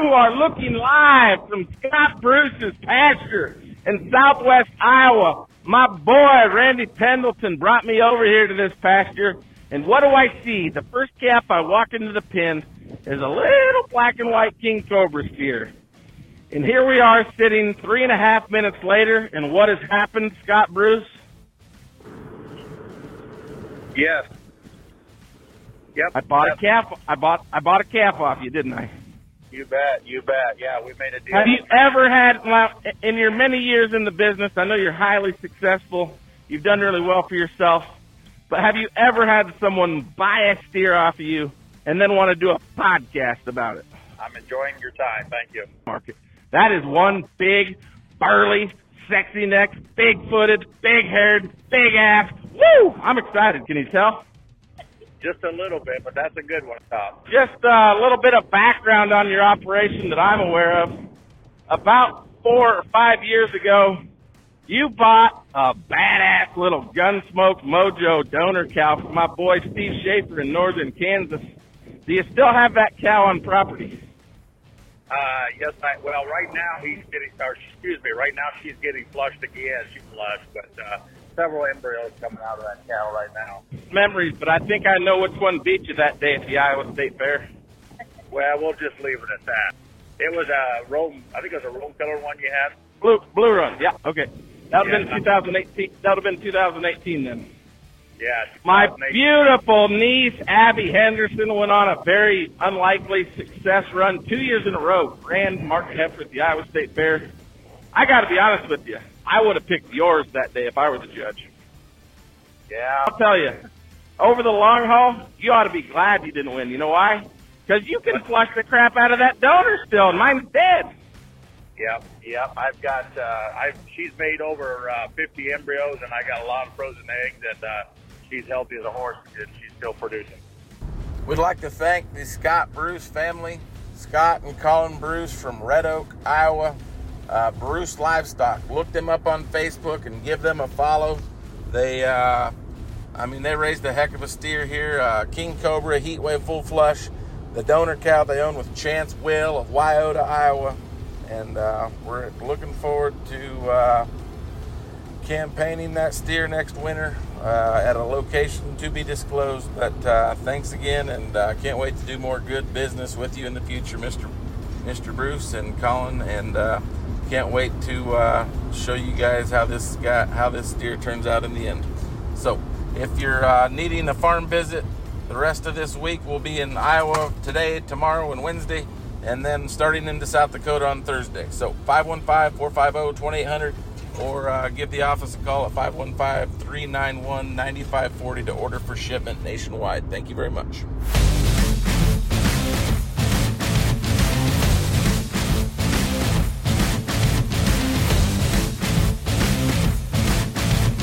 are looking live from Scott Bruce's pasture in southwest Iowa. My boy, Randy Pendleton, brought me over here to this pasture. And what do I see? The first calf I walk into the pen is a little black and white king cobra steer. And here we are sitting three and a half minutes later, and what has happened, Scott Bruce? Yes. Yep. I bought Yep. a calf. I bought I bought a calf off you, didn't I? You bet. You bet. Yeah, we made a deal. Have you ever had, well, in your many years in the business, I know you're highly successful. You've done really well for yourself. But have you ever had someone buy a steer off of you and then want to do a podcast about it? I'm enjoying your time. Thank you. Market. That is one big, burly, sexy necked, big footed, big haired, big ass. Woo! I'm excited. Can you tell? Just a little bit, but that's a good one, Tom. Just a little bit of background on your operation that I'm aware of. About four or five years ago, you bought a badass little Gunsmoke Mojo donor cow from my boy Steve Schaefer in northern Kansas. Do you still have that cow on property? Uh, yes, I, well, right now he's getting, or excuse me, right now she's getting flushed again. She flushed, but, uh, several embryos coming out of that cow right now. Memories, but I think I know which one beat you that day at the Iowa State Fair. Well, we'll just leave it at that. It was a Rome, I think it was a Rome killer one you had. Blue Blue Run, yeah, okay. That would have been 2018. That would have been 2018 then. Yeah. My beautiful niece, Abby Henderson, went on a very unlikely success run two years in a row. Ran Mark Heifer at the Iowa State Fair. I got to be honest with you. I would have picked yours that day if I were the judge. Yeah. I'll tell you, over the long haul, you ought to be glad you didn't win. You know why? Because you can flush the crap out of that donor still, and mine's dead. Yep, yep. I've got. Uh, I've. She's made over uh, 50 embryos, and I got a lot of frozen eggs, and uh, she's healthy as a horse, and she's still producing. We'd like to thank the Scott Bruce family, Scott and Colin Bruce from Red Oak, Iowa. Uh, Bruce Livestock. Look them up on Facebook and give them a follow. They, uh, I mean, they raised a heck of a steer here. Uh, King Cobra, Heatwave Full Flush, the donor cow they own with Chance Will of Wyota, Iowa. And uh, we're looking forward to uh, campaigning that steer next winter uh, at a location to be disclosed. But thanks again, and uh, can't wait to do more good business with you in the future, Mr. Mr. Bruce and Colin, and can't wait to uh, show you guys how this guy, how this steer turns out in the end. So, if you're uh, needing a farm visit, the rest of this week we'll be in Iowa today, tomorrow, and Wednesday, and then starting into South Dakota on Thursday. So 515-450-2800 or uh, give the office a call at 515-391-9540 to order for shipment nationwide. Thank you very much.